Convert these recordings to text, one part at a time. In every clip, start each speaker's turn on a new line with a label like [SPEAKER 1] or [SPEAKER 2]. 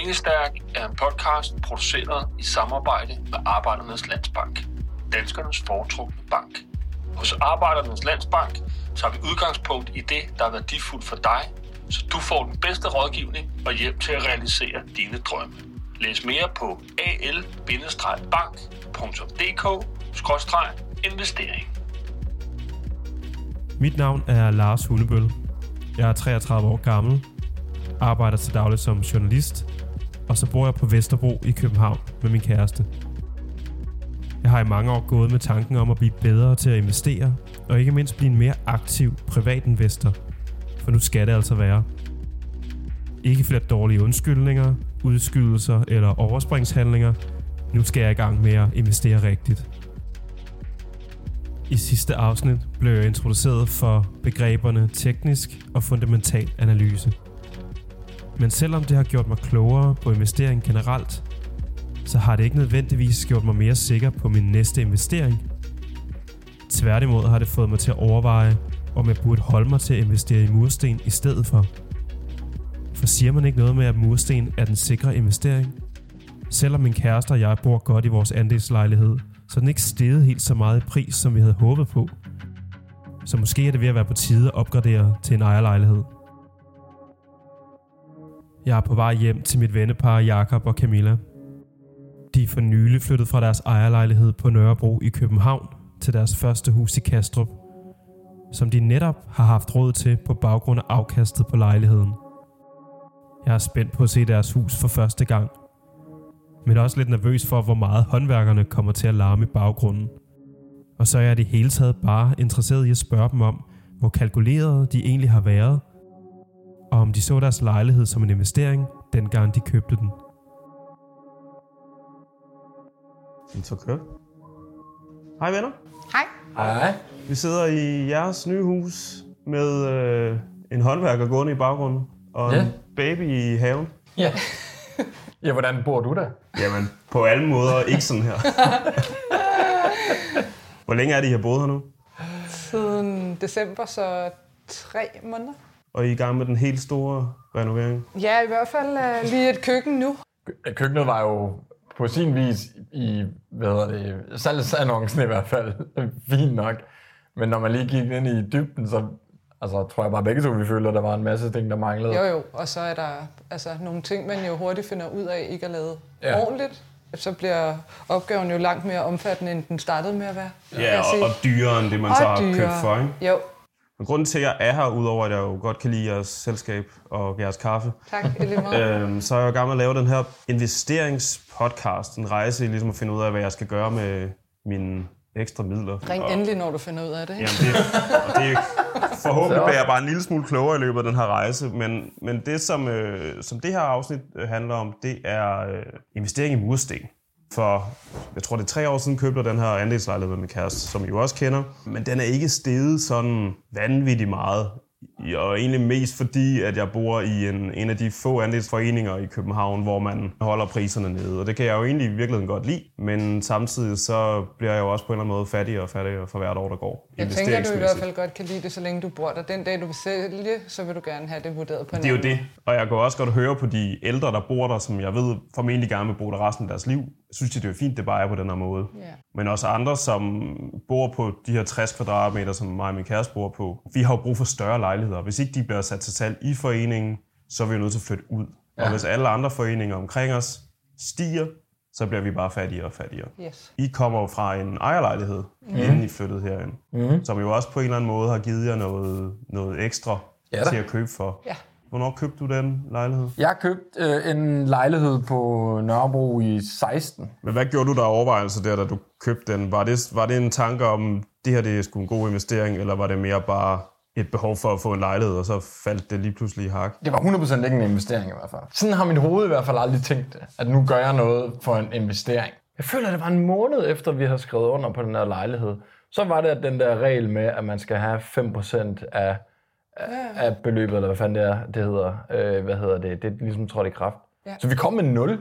[SPEAKER 1] Pengestærk er en podcast produceret i samarbejde med Arbejdernes Landsbank. Danskernes foretrukne bank. Hos Arbejdernes Landsbank tager vi udgangspunkt i det, der er værdifuldt for dig, så du får den bedste rådgivning og hjælp til at realisere dine drømme. Læs mere på al-bank.dk-investering.
[SPEAKER 2] Mit navn er Lars Hundebøl. Jeg er 33 år gammel, arbejder til daglig som journalist, og så bor jeg på Vesterbro i København med min kæreste. Jeg har i mange år gået med tanken om at blive bedre til at investere, og ikke mindst blive en mere aktiv privatinvestor. For nu skal det altså være. Ikke flere dårlige undskyldninger, udskydelser eller overspringshandlinger. Nu skal jeg i gang med at investere rigtigt. I sidste afsnit blev jeg introduceret for begreberne teknisk og fundamental analyse. Men selvom det har gjort mig klogere på investering generelt, så har det ikke nødvendigvis gjort mig mere sikker på min næste investering. Tværtimod har det fået mig til at overveje, om jeg burde holde mig til at investere i mursten i stedet for. For siger man ikke noget med, at mursten er den sikre investering? Selvom min kæreste og jeg bor godt i vores andelslejlighed, så den ikke steget helt så meget i pris, som vi havde håbet på. Så måske er det ved at være på tide at opgradere til en ejerlejlighed. Jeg er på vej hjem til mit vennepar Jakob og Camilla. De er for nylig flyttet fra deres ejerlejlighed på Nørrebro i København til deres første hus i Kastrup, som de netop har haft råd til på baggrund af afkastet på lejligheden. Jeg er spændt på at se deres hus for første gang, men også lidt nervøs for, hvor meget håndværkerne kommer til at larme i baggrunden. Og så er jeg det hele taget bare interesseret i at spørge dem om, hvor kalkulerede de egentlig har været, og om de så deres lejlighed som en investering, dengang de købte den.
[SPEAKER 3] Så kør. Hej venner.
[SPEAKER 4] Hej.
[SPEAKER 5] Hej.
[SPEAKER 3] Vi sidder i jeres nye hus med øh, en håndværker gående i baggrunden og
[SPEAKER 5] Ja.
[SPEAKER 3] en baby i haven.
[SPEAKER 5] Ja. ja, hvordan bor du der?
[SPEAKER 3] Jamen, på alle måder ikke sådan her. Hvor længe er det, I har boet her nu?
[SPEAKER 4] Siden december, så tre måneder.
[SPEAKER 3] Og I er i gang med den helt store renovering?
[SPEAKER 4] Ja, i hvert fald uh, lige et køkken nu.
[SPEAKER 5] Kø- Køkkenet var jo på sin vis i, hvad hedder det, salgsannoncen i hvert fald, fint nok. Men når man lige gik ind i dybden, så altså, tror jeg bare begge to, vi følte, at der var en masse ting, der manglede.
[SPEAKER 4] Jo jo, og så er der altså, nogle ting, man jo hurtigt finder ud af ikke er lavet
[SPEAKER 5] Ja.
[SPEAKER 4] ordentligt. Så bliver opgaven jo langt mere omfattende, end den startede med at være.
[SPEAKER 3] Ja, og, og dyrere end det, man
[SPEAKER 4] Og
[SPEAKER 3] så har
[SPEAKER 4] dyrere.
[SPEAKER 3] købt for, ikke?
[SPEAKER 4] Jo,
[SPEAKER 3] Og grunden til, at jeg er her, udover at jeg jo godt kan lide jeres selskab og jeres kaffe,
[SPEAKER 4] tak.
[SPEAKER 3] øhm, så er jeg jo i gang med at lave den her investeringspodcast. En rejse i ligesom at finde ud af, hvad jeg skal gøre med mine ekstra midler.
[SPEAKER 4] Ring
[SPEAKER 3] og,
[SPEAKER 4] endelig, når du finder ud af det. Ikke?
[SPEAKER 3] Jamen det, og det, forhåbentlig bliver jeg bare en lille smule klogere i løbet af den her rejse, men, men det, som, øh, som det her afsnit øh, handler om, det er øh, investering i mursten. For jeg tror, det er tre år siden købte den her andelslejlighed med min kæreste, som I jo også kender. Men den er ikke steget sådan vanvittigt meget. Og egentlig mest fordi, at jeg bor i en, en af de få andelsforeninger i København, hvor man holder priserne nede. Og det kan jeg jo egentlig i virkeligheden godt lide. Men samtidig så bliver jeg jo også på en eller anden måde fattigere og fattigere for hvert år, der går.
[SPEAKER 4] Jeg tænker, du i hvert fald godt kan lide det, så længe du bor der. Den dag, du vil sælge, så vil du gerne have det vurderet på en
[SPEAKER 3] Det er jo
[SPEAKER 4] anden
[SPEAKER 3] det. Og jeg kan også godt høre på de ældre, der bor der, som jeg ved formentlig gerne vil bo der resten af deres liv. Synes, det er fint, det bare er på den her måde.
[SPEAKER 4] Ja.
[SPEAKER 3] Men også andre, som bor på de her 60 kvadratmeter, som mig og min kæreste bor på. Vi har jo brug for større lejligheder. Hvis ikke de bliver sat til salg i foreningen, så er vi jo nødt til at flytte ud. Ja. Og hvis alle andre foreninger omkring os stiger, så bliver vi bare fattigere og fattigere.
[SPEAKER 4] Yes.
[SPEAKER 3] I kommer jo fra en ejerlejlighed, mm. inden I flyttede herind, mm. som jo også på en eller anden måde har givet jer noget, noget ekstra
[SPEAKER 5] Ja
[SPEAKER 3] ja,
[SPEAKER 5] da.
[SPEAKER 3] til at købe for.
[SPEAKER 4] Ja.
[SPEAKER 3] Hvornår købte du den lejlighed?
[SPEAKER 5] Jeg købte øh, en lejlighed på Nørrebro i 16.
[SPEAKER 3] Men hvad gjorde du der overvejelser der, da du købte den? Var det, var det en tanke om, det her det er sgu en god investering, eller var det mere bare et behov for at få en lejlighed, og så faldt det lige pludselig i hak?
[SPEAKER 5] Det var 100% ikke en investering i hvert fald. Sådan har mit hoved i hvert fald aldrig tænkt, det, at nu gør jeg noget for en investering. Jeg føler, at det var en måned efter, vi havde skrevet under på den her lejlighed. Så var det at den der regel med, at man skal have 5% af, af, af beløbet, eller hvad fanden det er, det hedder. Øh, hvad hedder det? Det er ligesom trådt i kraft.
[SPEAKER 4] Ja.
[SPEAKER 5] Så vi kom med 0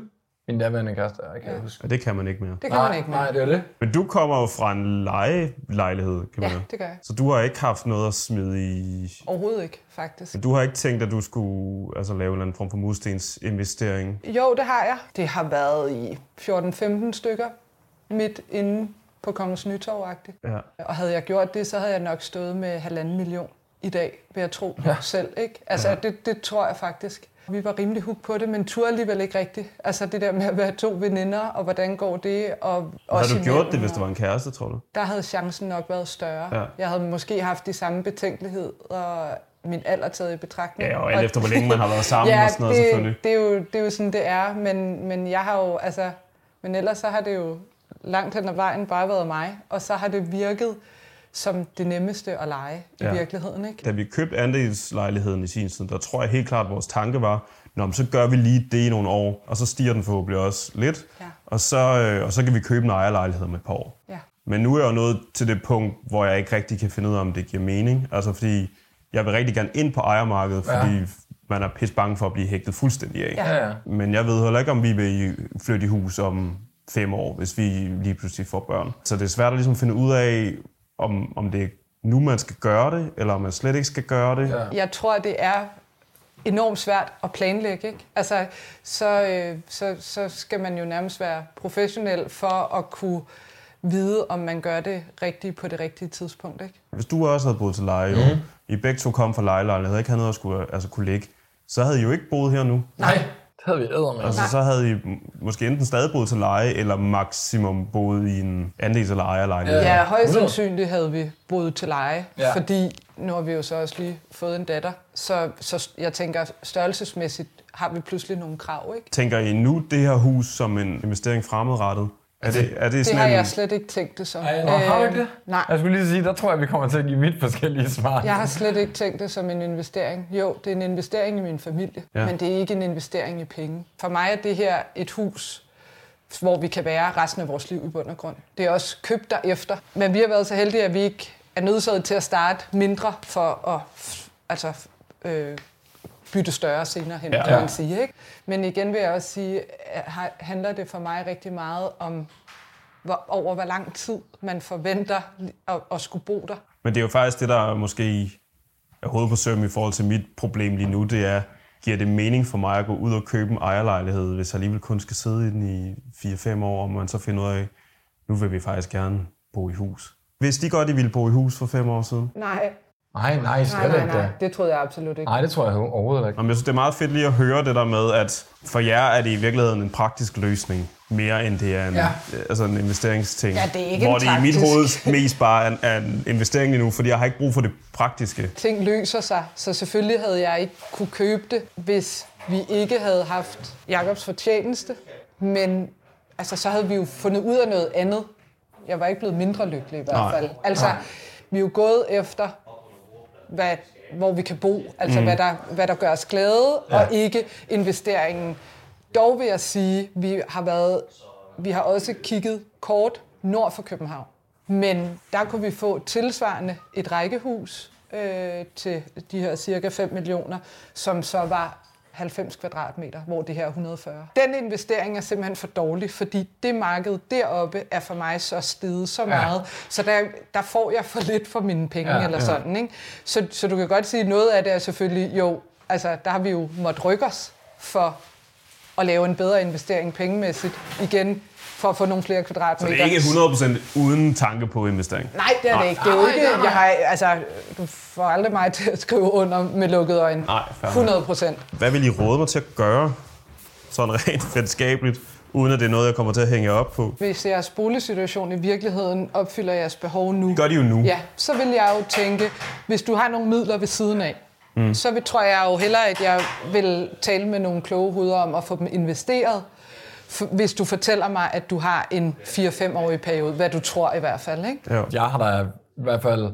[SPEAKER 5] Min daværende kæreste, jeg kan ja. huske.
[SPEAKER 3] Og det kan man ikke mere.
[SPEAKER 4] Det kan
[SPEAKER 5] Nej,
[SPEAKER 4] man ikke mere.
[SPEAKER 5] nej, det er det.
[SPEAKER 3] Men du kommer jo fra en lejelejlighed, kan man
[SPEAKER 4] Ja,
[SPEAKER 3] sige.
[SPEAKER 4] det gør jeg.
[SPEAKER 3] Så du har ikke haft noget at smide i...
[SPEAKER 4] Overhovedet ikke, faktisk.
[SPEAKER 3] Du har ikke tænkt, at du skulle altså, lave en eller anden form for murstens investering.
[SPEAKER 4] Jo, det har jeg. Det har været i 14-15 stykker midt inde på Kongens Nytorv-agtigt.
[SPEAKER 3] Ja.
[SPEAKER 4] Og havde jeg gjort det, så havde jeg nok stået med halvanden million i dag, vil jeg tro ja. selv. Ikke? Altså, ja. det, det tror jeg faktisk. Vi var rimelig hooked på det, men turde alligevel ikke rigtigt. Altså det der med at være to veninder, og hvordan går det? Og
[SPEAKER 3] Har
[SPEAKER 4] også
[SPEAKER 3] du gjort det, hvis
[SPEAKER 4] og-
[SPEAKER 3] der var en kæreste, tror du?
[SPEAKER 4] Der havde chancen nok været større.
[SPEAKER 3] Ja.
[SPEAKER 4] Jeg havde måske haft de samme betænkelighed og min alder taget i betragtning.
[SPEAKER 3] Ja, og alt efter, hvor længe man har været sammen og sådan noget,
[SPEAKER 4] det,
[SPEAKER 3] selvfølgelig.
[SPEAKER 4] Det er, jo, det er jo sådan, det er. Men, men jeg har jo, altså... Men ellers så har det jo langt hen ad vejen bare været mig. Og så har det virket som det nemmeste at lege i
[SPEAKER 3] Ja.
[SPEAKER 4] virkeligheden, ikke?
[SPEAKER 3] Da vi købte andelslejligheden i sin tid, der tror jeg helt klart, at vores tanke var, Nå, så gør vi lige det i nogle år, og så stiger den forhåbentlig også lidt,
[SPEAKER 4] Ja.
[SPEAKER 3] og, så, øh, og så kan vi købe en ejerlejlighed om et par år.
[SPEAKER 4] Ja.
[SPEAKER 3] Men nu er jeg jo nået til det punkt, hvor jeg ikke rigtig kan finde ud af, om det giver mening. Altså fordi jeg vil rigtig gerne ind på ejermarkedet,
[SPEAKER 5] Ja.
[SPEAKER 3] fordi man er pisse bange for at blive hægtet fuldstændig af.
[SPEAKER 4] Ja.
[SPEAKER 5] Ja, ja.
[SPEAKER 3] Men jeg ved heller ikke, om vi vil flytte i hus om fem år, hvis vi lige pludselig får børn. Så det er svært at ligesom finde ud af, om, om det er nu, man skal gøre det, eller om man slet ikke skal gøre det.
[SPEAKER 5] Ja.
[SPEAKER 4] Jeg tror, det er enormt svært at planlægge. Ikke? Altså, så, øh, så, så skal man jo nærmest være professionel for at kunne vide, om man gør det rigtigt på det rigtige tidspunkt. Ikke?
[SPEAKER 3] Hvis du også havde boet til leje, mm. I begge to kom fra lejelejlighed, ikke havde noget at skulle, altså kunne ligge, så havde I jo ikke boet her nu.
[SPEAKER 5] Nej, det havde vi æder med.
[SPEAKER 3] Altså, så havde I måske enten stadig boet til leje, eller maksimum boet i en andels- eller ejerlejlighed.
[SPEAKER 5] Ja.
[SPEAKER 4] Højst
[SPEAKER 5] 100.
[SPEAKER 4] sandsynligt havde vi boet til leje,
[SPEAKER 5] ja.
[SPEAKER 4] fordi nu har vi jo så også lige fået en datter. Så, så jeg tænker, størrelsesmæssigt har vi pludselig nogle krav. Ikke?
[SPEAKER 3] Tænker I nu det her hus som en investering fremadrettet? Er det, er det
[SPEAKER 4] Det
[SPEAKER 3] sådan
[SPEAKER 4] har
[SPEAKER 3] en...
[SPEAKER 4] jeg slet ikke tænkt det som.
[SPEAKER 5] Ej, nå, har du
[SPEAKER 4] Øh,
[SPEAKER 5] ikke det?
[SPEAKER 4] Nej.
[SPEAKER 5] Jeg skulle lige sige, der tror jeg, vi kommer til at give vidt forskellige svar.
[SPEAKER 4] Jeg har slet ikke tænkt det som en investering. Jo, det er en investering i min familie,
[SPEAKER 3] Ja.
[SPEAKER 4] men det er ikke en investering i penge. For mig er det her et hus, hvor vi kan være resten af vores liv i bund og grund. Det er også købt derefter. Men vi har været så heldige, at vi ikke er nødsaget til at starte mindre for at altså, øh, bytte større senere hen,
[SPEAKER 3] Ja.
[SPEAKER 4] kan man sige. Ikke? Men igen vil jeg også sige, handler det for mig rigtig meget om, hvor, over hvor lang tid man forventer at, at skulle bo der.
[SPEAKER 3] Men det er jo faktisk det, der måske er hovedet på søm i forhold til mit problem lige nu, det er, giver det mening for mig at gå ud og købe en ejerlejlighed, hvis jeg alligevel kun skal sidde i den i 4-5 år, og man så finder ud af, nu vil vi faktisk gerne bo i hus. Hvis de godt, de ville bo i hus for fem år siden.
[SPEAKER 4] Nej,
[SPEAKER 5] Nej, nej, slet
[SPEAKER 4] nej, nej,
[SPEAKER 5] ikke
[SPEAKER 4] nej.
[SPEAKER 5] det.
[SPEAKER 4] Det troede jeg absolut ikke.
[SPEAKER 5] Nej, det tror jeg overhovedet ikke.
[SPEAKER 3] Jamen, jeg synes, det er meget fedt lige at høre det der med, at for jer er det i virkeligheden en praktisk løsning, mere end det er en,
[SPEAKER 5] Ja.
[SPEAKER 3] ja. altså en investeringsting.
[SPEAKER 4] Ja, det er ikke
[SPEAKER 3] Hvor
[SPEAKER 4] en
[SPEAKER 3] det i mit hoved mest bare er en, er en investering lige nu, fordi jeg har ikke brug for det praktiske.
[SPEAKER 4] Ting løser sig, så selvfølgelig havde jeg ikke kunne købe det, hvis vi ikke havde haft Jakobs fortjeneste. Men altså, så havde vi jo fundet ud af noget andet. Jeg var ikke blevet mindre lykkelig i hvert
[SPEAKER 3] Nej.
[SPEAKER 4] fald. Altså, vi er jo gået efter, hvad, hvor vi kan bo, altså mm. hvad, der, hvad der gør os glade, ja. og ikke investeringen. Dog vil jeg sige, vi har været, vi har også kigget kort nord for København. Men der kunne vi få tilsvarende et rækkehus øh, til de her cirka 5 millioner, som så var 90 kvadratmeter, hvor det her er 140. Den investering er simpelthen for dårlig, fordi det marked deroppe er for mig så steget så meget, så der, der får jeg for lidt for mine penge,
[SPEAKER 5] Ja,
[SPEAKER 4] ja, eller
[SPEAKER 5] ja.
[SPEAKER 4] sådan. Ikke? Så, så du kan godt sige, at noget af det er selvfølgelig, jo, altså der har vi jo måttet rykke os for at lave en bedre investering pengemæssigt igen, for at få nogle flere
[SPEAKER 3] Så
[SPEAKER 4] kvadratmeter.
[SPEAKER 3] det er ikke 100% uden tanke på investering.
[SPEAKER 4] Nej, det er det ikke. Det er jo ikke, jeg har, altså, du får aldrig mig til at skrive under med lukkede øjne.
[SPEAKER 3] Nej, fair nok.
[SPEAKER 4] 100 procent.
[SPEAKER 3] Hvad vil I råde mig til at gøre, sådan rent fællesskabeligt, uden at det er noget, jeg kommer til at hænge op på?
[SPEAKER 4] Hvis jeres boligsituation i virkeligheden opfylder jeres behov nu,
[SPEAKER 3] Gør de jo nu.
[SPEAKER 4] ja, så vil jeg jo tænke, hvis du har nogle midler ved siden af, mm. så vil, tror jeg jo hellere, at jeg vil tale med nogle kloge hoveder om at få dem investeret, hvis du fortæller mig, at du har en 4-5-årig periode, hvad du tror i hvert fald, ikke?
[SPEAKER 3] Ja.
[SPEAKER 5] Jeg har da i hvert fald,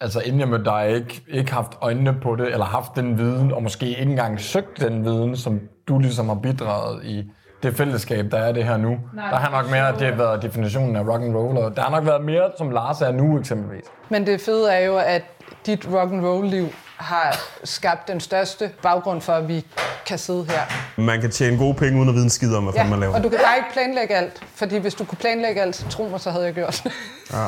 [SPEAKER 5] altså inden jeg mødte dig, ikke, ikke haft øjnene på det, eller haft den viden, og måske ikke engang søgt den viden, som du ligesom har bidraget i det fællesskab, der er det her nu. Nej, der har nok mere, at det har været definitionen af rock and roll, og der har nok været mere, som Lars er nu eksempelvis.
[SPEAKER 4] Men det fede er jo, at dit rock and roll liv har skabt den største baggrund for, at vi kan sidde her.
[SPEAKER 3] Man kan tjene gode penge uden at vide en skid om, hvad ja, man laver.
[SPEAKER 4] og du kan bare ikke planlægge alt. Fordi hvis du kunne planlægge alt, så tro mig, så havde jeg gjort det.
[SPEAKER 3] Ja.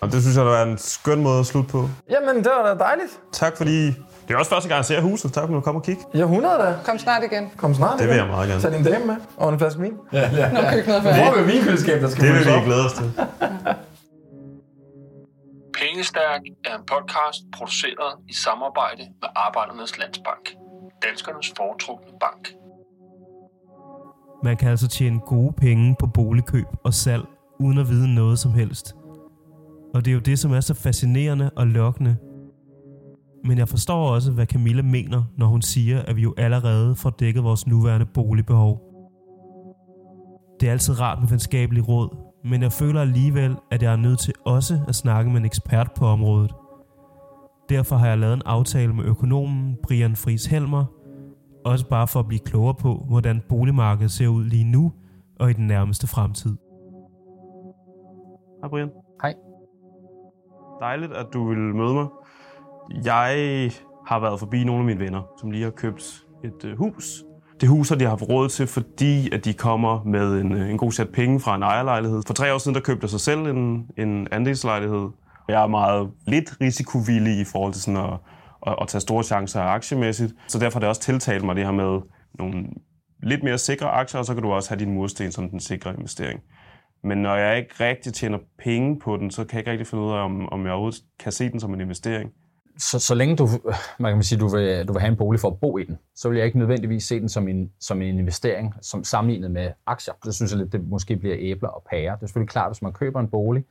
[SPEAKER 3] Og det synes jeg, der er en skøn måde at slutte på.
[SPEAKER 5] Jamen, det var da dejligt.
[SPEAKER 3] Tak fordi... Det er også første gang, jeg ser huset. Tak fordi du kom og kigge.
[SPEAKER 5] Ja, 100 da.
[SPEAKER 4] Kom snart igen.
[SPEAKER 5] Kom snart
[SPEAKER 3] Det vil jeg meget gerne.
[SPEAKER 5] Tag din dame med og en flaske vin. Ja, ja.
[SPEAKER 4] Når køkkenet er
[SPEAKER 5] Hvor
[SPEAKER 4] færdigt.
[SPEAKER 5] vil vinkøleskab, der skal
[SPEAKER 3] Det vil vi glæde os til.
[SPEAKER 1] Viljestærk er en podcast produceret i samarbejde med Arbejdernes Landsbank. Danskernes foretrukne bank.
[SPEAKER 2] Man kan altså tjene gode penge på boligkøb og salg, uden at vide noget som helst. Og det er jo det, som er så fascinerende og lokkende. Men jeg forstår også, hvad Camilla mener, når hun siger, at vi jo allerede får dækket vores nuværende boligbehov. Det er altid rart med venskabelig råd, men jeg føler alligevel, at jeg er nødt til også at snakke med en ekspert på området. Derfor har jeg lavet en aftale med økonomen Brian Friis Helmer, også bare for at blive klogere på, hvordan boligmarkedet ser ud lige nu og i den nærmeste fremtid.
[SPEAKER 3] Hej Brian.
[SPEAKER 6] Hej.
[SPEAKER 3] Dejligt, at du vil møde mig. Jeg har været forbi nogle af mine venner, som lige har købt et øh, hus. Det hus har de haft råd til, fordi at de kommer med en, øh, en god sæt penge fra en ejerlejlighed. For tre år siden, der købte jeg sig selv en, en andelslejlighed. Jeg er meget lidt risikovillig i forhold til sådan at, at, at tage store chancer aktiemæssigt. Så derfor har det også tiltalt mig det her med nogle lidt mere sikre aktier, og så kan du også have din mursten som den sikre investering. Men når jeg ikke rigtig tjener penge på den, så kan jeg ikke rigtig finde ud af, om, om jeg overhovedet kan se den som en investering.
[SPEAKER 6] Så, så længe du, man kan sige, du, vil, du vil have en bolig for at bo i den, så vil jeg ikke nødvendigvis se den som en, som en investering, som sammenlignet med aktier. Det synes jeg lidt, det måske bliver æbler og pærer. Det er selvfølgelig klart, hvis man køber en bolig,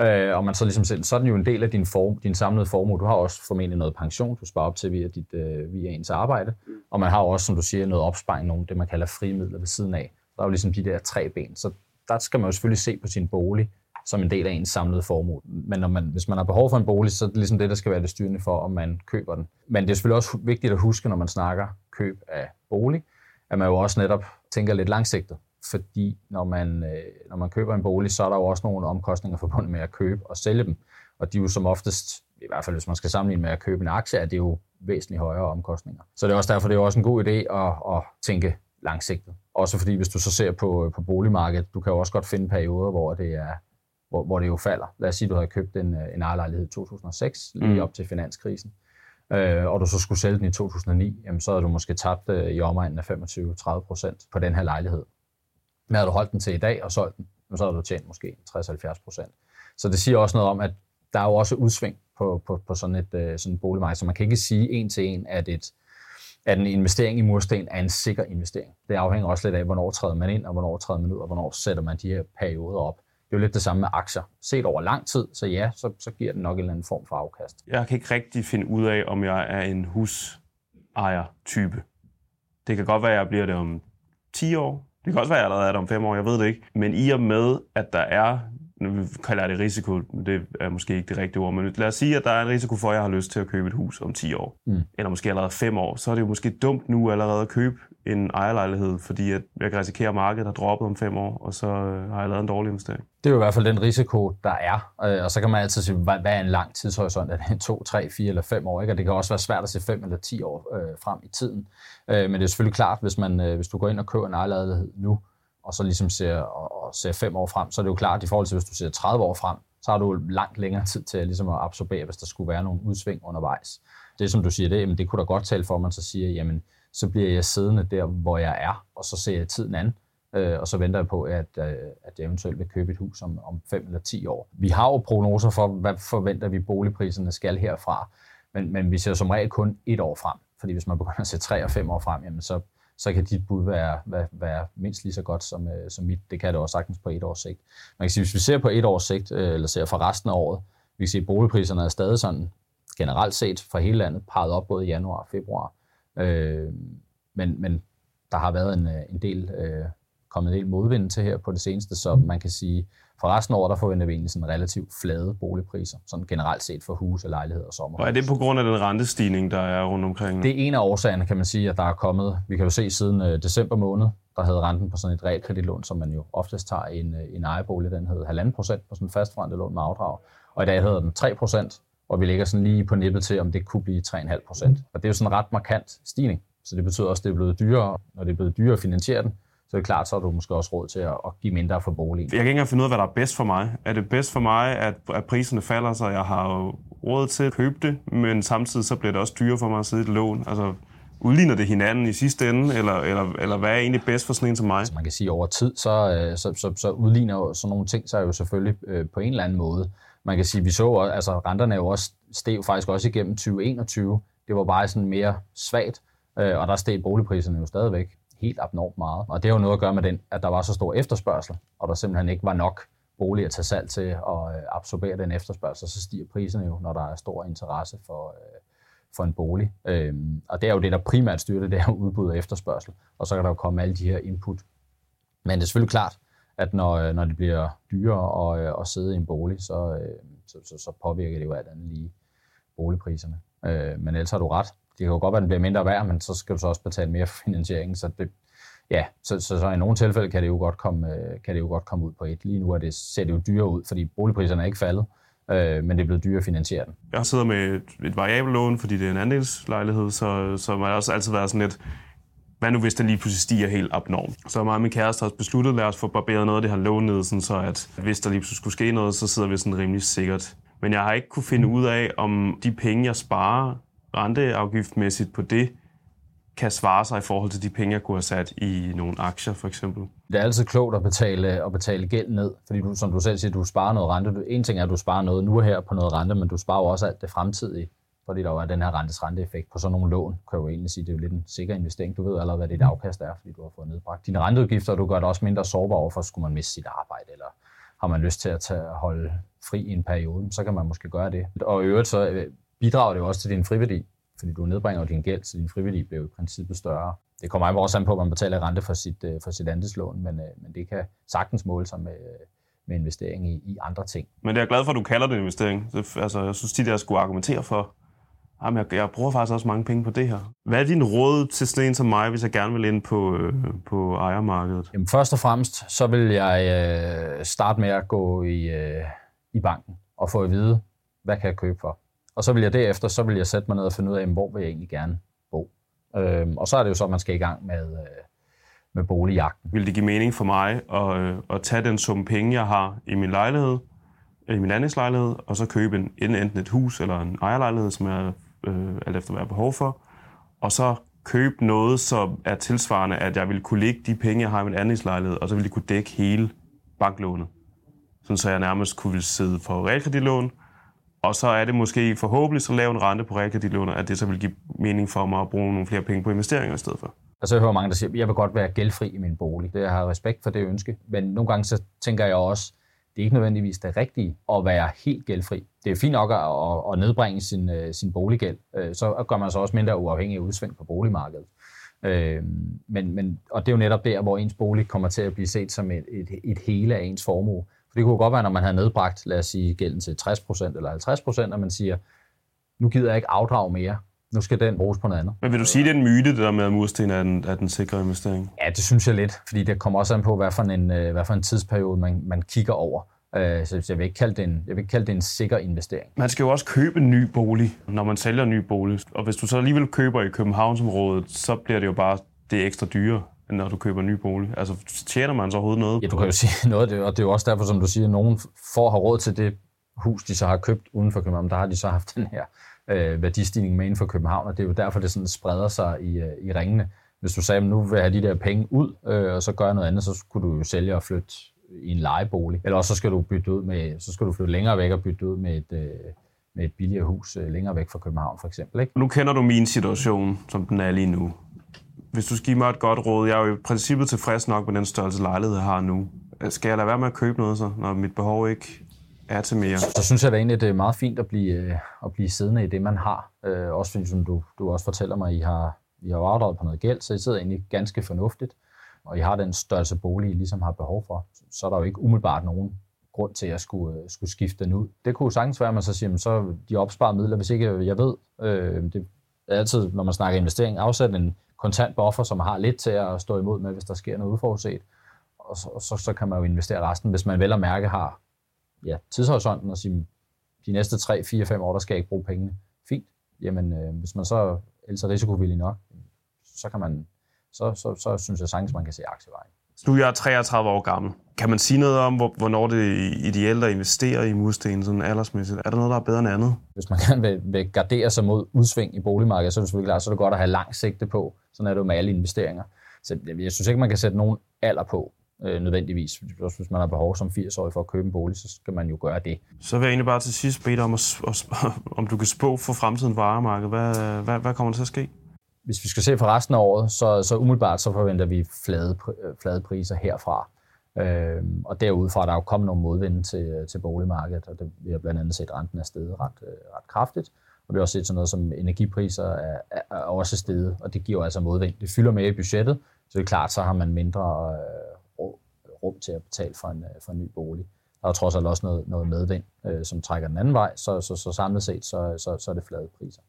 [SPEAKER 6] øh, og man så ligesom selv, så er den jo en del af din, form, din samlede formue. Du har også formentlig noget pension, du sparer op til via, dit, øh, via ens arbejde, og man har også, som du siger, noget opsparing, nogle det man kalder frimidler ved siden af. Der er jo ligesom de der tre ben, så der skal man jo selvfølgelig se på sin bolig som en del af ens samlede formue. Men når man, hvis man har behov for en bolig, så er det ligesom det, der skal være det styrende for, om man køber den. Men det er selvfølgelig også vigtigt at huske, når man snakker køb af bolig, at man jo også netop tænker lidt langsigtet. Fordi når man, øh, når man køber en bolig, så er der jo også nogle omkostninger forbundet med at købe og sælge dem. Og de er jo som oftest, i hvert fald hvis man skal sammenligne med at købe en aktie, er det jo væsentligt højere omkostninger. Så det er også derfor, det er også en god idé at, at tænke langsigtet. Også fordi, hvis du så ser på, øh, på boligmarkedet, du kan jo også godt finde perioder, hvor det er hvor, hvor det jo falder. Lad os sige, at du havde købt en, en ejerlejlighed i 2006, lige op til finanskrisen, øh, og du så skulle sælge den i 2009, jamen, så havde du måske tabt øh, i omegnen af 25-30 procent på den her lejlighed. Men havde du holdt den til i dag og solgt den, jamen, så havde du tjent måske 60-70 procent. Så det siger også noget om, at der er jo også udsving på, på, på sådan et øh, sådan et boligmarked, så man kan ikke sige en til en, at et, at en investering i mursten er en sikker investering. Det afhænger også lidt af, hvornår træder man ind, og hvornår træder man ud, og hvornår sætter man de her perioder op. Det er jo lidt det samme med aktier. Set over lang tid, så ja, så, så giver det nok en eller anden form for afkast.
[SPEAKER 3] Jeg kan ikke rigtig finde ud af, om jeg er en husejer-type. Det kan godt være, at jeg bliver det om 10 år. Det kan også være, at jeg allerede er det om 5 år, jeg ved det ikke. Men i og med, at der er, nu kalder det risiko, det er måske ikke det rigtige ord, men lad os sige, at der er en risiko for, at jeg har lyst til at købe et hus om 10 år, mm. eller måske allerede 5 år, så er det jo måske dumt nu allerede at købe en ejerlejlighed, fordi at jeg kan risikere, at markedet har droppet om 5 år, og så øh, har jeg lavet en dårlig investering.
[SPEAKER 6] Det er jo i hvert fald den risiko, der er. Øh, Og så kan man altid sige, hvad hvad er en lang tidshorisont? Er det 2, 3, 4 eller 5 år? Ikke? Og det kan også være svært at se 5 eller 10 år øh, frem i tiden. Øh, men det er selvfølgelig klart, hvis, man, øh, hvis du går ind og køber en ejerlejlighed nu, og så ligesom ser, og, og ser fem år frem, så er det jo klart, i forhold til hvis du ser 30 år frem, så har du langt længere tid til ligesom at absorbere, hvis der skulle være nogle udsving undervejs. Det som du siger, det, jamen, det kunne da godt tale for, at man så siger, jamen, så bliver jeg siddende der, hvor jeg er, og så ser jeg tiden an, øh, og så venter jeg på, at, øh, at jeg eventuelt vil købe et hus om, om 5 eller 10 år. Vi har jo prognoser for, hvad forventer vi boligpriserne skal herfra, men, men vi ser som regel kun et år frem, fordi hvis man begynder at se 3 og 5 år frem, jamen så, så kan dit bud være, være, være mindst lige så godt som, øh, som mit. Det kan det også sagtens på et års sigt. Man kan sige, hvis vi ser på et års sigt, øh, eller ser fra resten af året, vi kan se, at boligpriserne er stadig sådan generelt set fra hele landet peget op både i januar og februar. Øh, men, men der har været en, øh, en del, øh, kommet en del modvind til her på det seneste, så man kan sige, for resten af året, der forventer vi egentlig sådan relativt flade boligpriser, sådan generelt set for huse, lejligheder og sommer.
[SPEAKER 3] Og er det på grund af den rentestigning, der er rundt omkring?
[SPEAKER 6] Det er en af årsagerne, kan man sige, at der er kommet, vi kan jo se siden øh, december måned, der havde renten på sådan et realkreditlån, som man jo oftest tager i en, øh, en ejerbolig, den hed 1,5 procent på sådan en fastforrentet lån med afdrag, og i dag hedder den 3 procent, og vi ligger sådan lige på nippet til, om det kunne blive 3,5 procent. Og det er jo sådan en ret markant stigning. Så det betyder også, at det er blevet dyrere. Når det er blevet dyrere at finansiere den, så er det klart, så har du måske også råd til at, at give mindre for boligen.
[SPEAKER 3] Jeg kan ikke engang finde ud af, hvad der er bedst for mig. Er det bedst for mig, at, at priserne falder, så jeg har råd til at købe det, men samtidig så bliver det også dyrere for mig at sidde i et lån? Altså, udligner det hinanden i sidste ende, eller, eller, eller hvad er egentlig bedst for sådan en som mig?
[SPEAKER 6] Altså man kan sige, at over tid, så, øh, så, så, så udligner sådan nogle ting sig jo selvfølgelig øh, på en eller anden måde. Man kan sige, vi så, altså renterne er jo også, steg faktisk også igennem 2021. Det var bare sådan mere svagt, øh, og der steg boligpriserne jo stadigvæk helt abnormt meget. Og det har jo noget at gøre med den, at der var så stor efterspørgsel, og der simpelthen ikke var nok boliger til salg til at øh, absorbere den efterspørgsel, så stiger priserne jo, når der er stor interesse for, øh, for en bolig. Øhm, og det er jo det, der primært styrer det, det er udbud og efterspørgsel. Og så kan der jo komme alle de her input. Men det er selvfølgelig klart, at når, øh, når det bliver dyrere at, at sidde i en bolig, så, så, så, så påvirker det jo alt andet lige boligpriserne. Øh, men ellers har du ret. Det kan jo godt være, at den bliver mindre værd, men så skal du så også betale mere for finansieringen. Så, det, ja, så, så, så, i nogle tilfælde kan det, jo godt komme, øh, kan det jo godt komme ud på et. Lige nu er det, ser det jo dyrere ud, fordi boligpriserne er ikke faldet øh, men det er blevet dyrere at finansiere den.
[SPEAKER 3] Jeg sidder med et, et variabelt lån, fordi det er en andelslejlighed, så, så man har også altid været sådan lidt, hvad nu hvis den lige pludselig stiger helt abnormt? Så mig og min kæreste har besluttet, lad os få barberet noget af det her lån ned, sådan så at hvis der lige pludselig skulle ske noget, så sidder vi sådan rimelig sikkert. Men jeg har ikke kunne finde ud af, om de penge, jeg sparer renteafgiftmæssigt på det, kan svare sig i forhold til de penge, jeg kunne have sat i nogle aktier, for eksempel.
[SPEAKER 6] Det er altid klogt at betale, at betale gæld ned, fordi du, som du selv siger, du sparer noget rente. En ting er, at du sparer noget nu her på noget rente, men du sparer jo også alt det fremtidige, fordi der jo er den her rentes renteeffekt på sådan nogle lån, kan jo egentlig sige, det er jo lidt en sikker investering. Du ved allerede, hvad dit afkast er, fordi du har fået nedbragt dine renteudgifter, og du gør det også mindre sårbar overfor, skulle man miste sit arbejde, eller har man lyst til at tage, holde fri i en periode, så kan man måske gøre det. Og i øvrigt så øh, bidrager det jo også til din friværdi, fordi du nedbringer din gæld, så din frivillige bliver i princippet større. Det kommer også an på, at man betaler rente for sit, øh, for sit andelslån, men, øh, men det kan sagtens måle sig med, med investering i, i andre ting.
[SPEAKER 3] Men det er jeg glad for, at du kalder det investering. Det, altså, jeg synes tit, jeg skulle argumentere for, jamen, jeg, jeg bruger faktisk også mange penge på det her. Hvad er din råd til sådan en som mig, hvis jeg gerne vil ind på, øh, på ejermarkedet?
[SPEAKER 6] Jamen, først og fremmest, så vil jeg øh, starte med at gå i, øh, i banken og få at vide, hvad kan jeg købe for? Og så vil jeg derefter, så vil jeg sætte mig ned og finde ud af, hvor vil jeg egentlig gerne bo. Øhm, og så er det jo så, at man skal i gang med, øh, med boligjagten.
[SPEAKER 3] Vil det give mening for mig at, øh, at tage den sum penge, jeg har i min lejlighed, i min andelslejlighed, og så købe en, enten et hus eller en ejerlejlighed, som jeg øh, alt efter hvad jeg har behov for, og så købe noget, som er tilsvarende, at jeg vil kunne lægge de penge, jeg har i min andelslejlighed, og så vil de kunne dække hele banklånet. Sådan så jeg nærmest kunne sidde for realkreditlån, og så er det måske forhåbentlig så lav en rente på realkreditlån, at det så vil give mening for mig at bruge nogle flere penge på investeringer i stedet for.
[SPEAKER 6] Altså jeg hører mange, der siger, at jeg vil godt være gældfri i min bolig. Det, jeg har respekt for det ønske. Men nogle gange så tænker jeg også, det er ikke nødvendigvis det rigtige at være helt gældfri. Det er fint nok at, at nedbringe sin, øh, sin boliggæld. Øh, så gør man sig også mindre uafhængig af udsving på boligmarkedet. Øh, men, men, og det er jo netop der, hvor ens bolig kommer til at blive set som et, et, et hele af ens formue. Det kunne godt være, når man havde nedbragt, lad os sige, gælden til 60% eller 50%, at man siger, nu gider jeg ikke afdrage mere. Nu skal den bruges på noget andet.
[SPEAKER 3] Men vil du sige, det er en myte, det der med, at mursten er den, er den sikre investering?
[SPEAKER 6] Ja, det synes jeg lidt, fordi det kommer også an på, hvad for en, øh, hvad for en tidsperiode man, man kigger over. Øh, så jeg vil, ikke kalde det en, jeg vil ikke kalde det en sikker investering.
[SPEAKER 3] Man skal jo også købe en ny bolig, når man sælger en ny bolig. Og hvis du så alligevel køber i Københavnsområdet, så bliver det jo bare det ekstra dyre når du køber en ny bolig? Altså, tjener man så overhovedet noget?
[SPEAKER 6] Ja, du kan jo sige noget, det, og det er jo også derfor, som du siger, at nogen får har råd til det hus, de så har købt uden for København. Der har de så haft den her øh, værdistigning med inden for København, og det er jo derfor, det sådan spreder sig i, øh, i ringene. Hvis du sagde, at nu vil jeg have de der penge ud, øh, og så gøre noget andet, så skulle du jo sælge og flytte i en lejebolig. Eller også så skal du bytte ud med, så skal du flytte længere væk og bytte ud med et, øh, med et billigere hus øh, længere væk fra København, for eksempel. Ikke?
[SPEAKER 3] Nu kender du min situation, som den er lige nu. Hvis du skal give mig et godt råd, jeg er jo i princippet tilfreds nok med den størrelse lejlighed, jeg har nu. Skal jeg lade være med at købe noget så, når mit behov ikke er til mere?
[SPEAKER 6] Så, så synes jeg da egentlig, det er meget fint at blive, øh, at blive siddende i det, man har. Øh, også fordi, som du, du også fortæller mig, I har, I har afdraget på noget gæld, så I sidder egentlig ganske fornuftigt, og I har den størrelse bolig, I ligesom har behov for. Så er der jo ikke umiddelbart nogen grund til at skulle, øh, skulle skifte den ud. Det kunne sagtens være, at man så siger, så de opsparede midler, hvis ikke jeg ved, øh, det er altid, når man snakker investering, afsat en kontant buffer, som har lidt til at stå imod med, hvis der sker noget uforudset. Og så, så, så kan man jo investere resten, hvis man vel og mærke har ja, tidshorisonten og sige, de næste 3, 4, 5 år, der skal jeg ikke bruge pengene. Fint. Jamen, øh, hvis man så ellers er risikovillig nok, så kan man, så, så, så synes jeg sagtens, man kan se aktievejen.
[SPEAKER 3] Nu er jeg 33 år gammel. Kan man sige noget om, hvornår det er ideelt at investere i mursten sådan aldersmæssigt? Er der noget, der er bedre end andet?
[SPEAKER 6] Hvis man gerne vil, vil gardere sig mod udsving i boligmarkedet, så er det selvfølgelig klart, så er det godt at have lang sigte på. Sådan er det jo med alle investeringer. Så jeg synes ikke, man kan sætte nogen alder på øh, nødvendigvis. Også hvis man har behov som 80-årig for at købe en bolig, så skal man jo gøre det.
[SPEAKER 3] Så vil jeg egentlig bare til sidst bede dig om, at, om du kan spå for fremtiden på ejermarkedet. Hvad, hvad, hvad kommer der til at ske?
[SPEAKER 6] Hvis vi skal se for resten af året, så, så umiddelbart så forventer vi flade, øh, flade priser herfra. Øh, og derudfra er der jo kommet nogle modvinde til, øh, til boligmarkedet, og det, vi har blandt andet set, at renten er steget ret, øh, ret kraftigt. Og vi har også set sådan noget som energipriser er, er, er også steget, og det giver altså modvind. Det fylder mere i budgettet, så det er klart, så har man mindre øh, rum til at betale for en, for en ny bolig. Der er trods alt også noget, noget medvind, øh, som trækker den anden vej, så, så, så samlet set, så, så, så er det flade priser.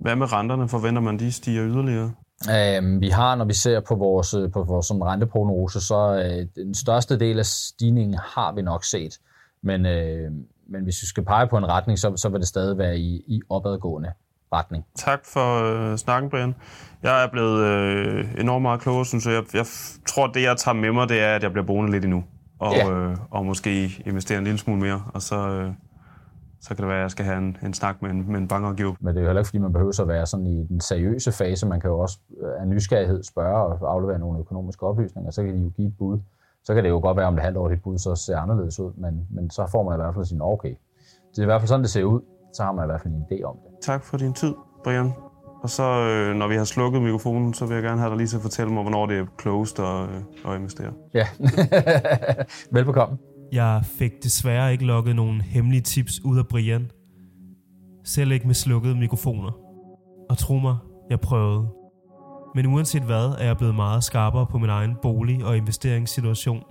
[SPEAKER 3] Hvad med renterne? Forventer man, de stiger yderligere?
[SPEAKER 6] Øh, vi har, når vi ser på vores, på vores sådan renteprognose, så øh, den største del af stigningen har vi nok set. Men, øh, men hvis vi skal pege på en retning, så, så vil det stadig være i, i opadgående retning.
[SPEAKER 3] Tak for øh, snakken, Brian. Jeg er blevet øh, enormt meget klogere, synes jeg. jeg. Jeg tror, det jeg tager med mig, det er, at jeg bliver boende lidt endnu. Og, ja. øh, og måske investere en lille smule mere. Og så, øh, så kan det være, at jeg skal have en, en snak med en, med en bankrådgiver.
[SPEAKER 6] Men det er jo heller ikke, fordi man behøver at være sådan i den seriøse fase. Man kan jo også øh, af nysgerrighed spørge og aflevere nogle økonomiske oplysninger, så kan de jo give et bud. Så kan det jo godt være, om det halvt år dit bud så ser anderledes ud, men, men så får man i hvert fald sin okay. Det er i hvert fald sådan, det ser ud. Så har man i hvert fald en idé om det.
[SPEAKER 3] Tak for din tid, Brian. Og så, øh, når vi har slukket mikrofonen, så vil jeg gerne have dig lige til at fortælle mig, hvornår det er closed og, øh, at investere.
[SPEAKER 6] Ja, velbekomme.
[SPEAKER 2] Jeg fik desværre ikke lukket nogen hemmelige tips ud af Brian. Selv ikke med slukkede mikrofoner. Og tro mig, jeg prøvede. Men uanset hvad, er jeg blevet meget skarpere på min egen bolig- og investeringssituation.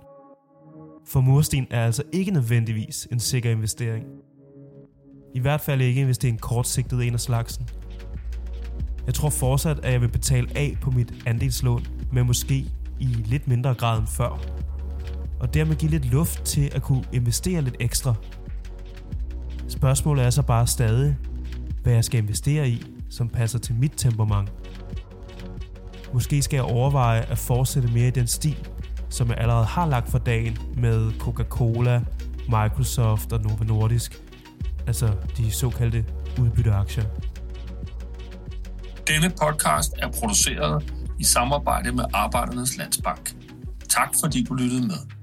[SPEAKER 2] For mursten er altså ikke nødvendigvis en sikker investering. I hvert fald ikke, hvis det er en kortsigtet en af slagsen. Jeg tror fortsat, at jeg vil betale af på mit andelslån, men måske i lidt mindre grad end før og dermed give lidt luft til at kunne investere lidt ekstra. Spørgsmålet er så bare stadig, hvad jeg skal investere i, som passer til mit temperament. Måske skal jeg overveje at fortsætte mere i den stil, som jeg allerede har lagt for dagen med Coca-Cola, Microsoft og Novo Nordisk, altså de såkaldte udbytteaktier.
[SPEAKER 1] Denne podcast er produceret i samarbejde med Arbejdernes Landsbank. Tak fordi du lyttede med.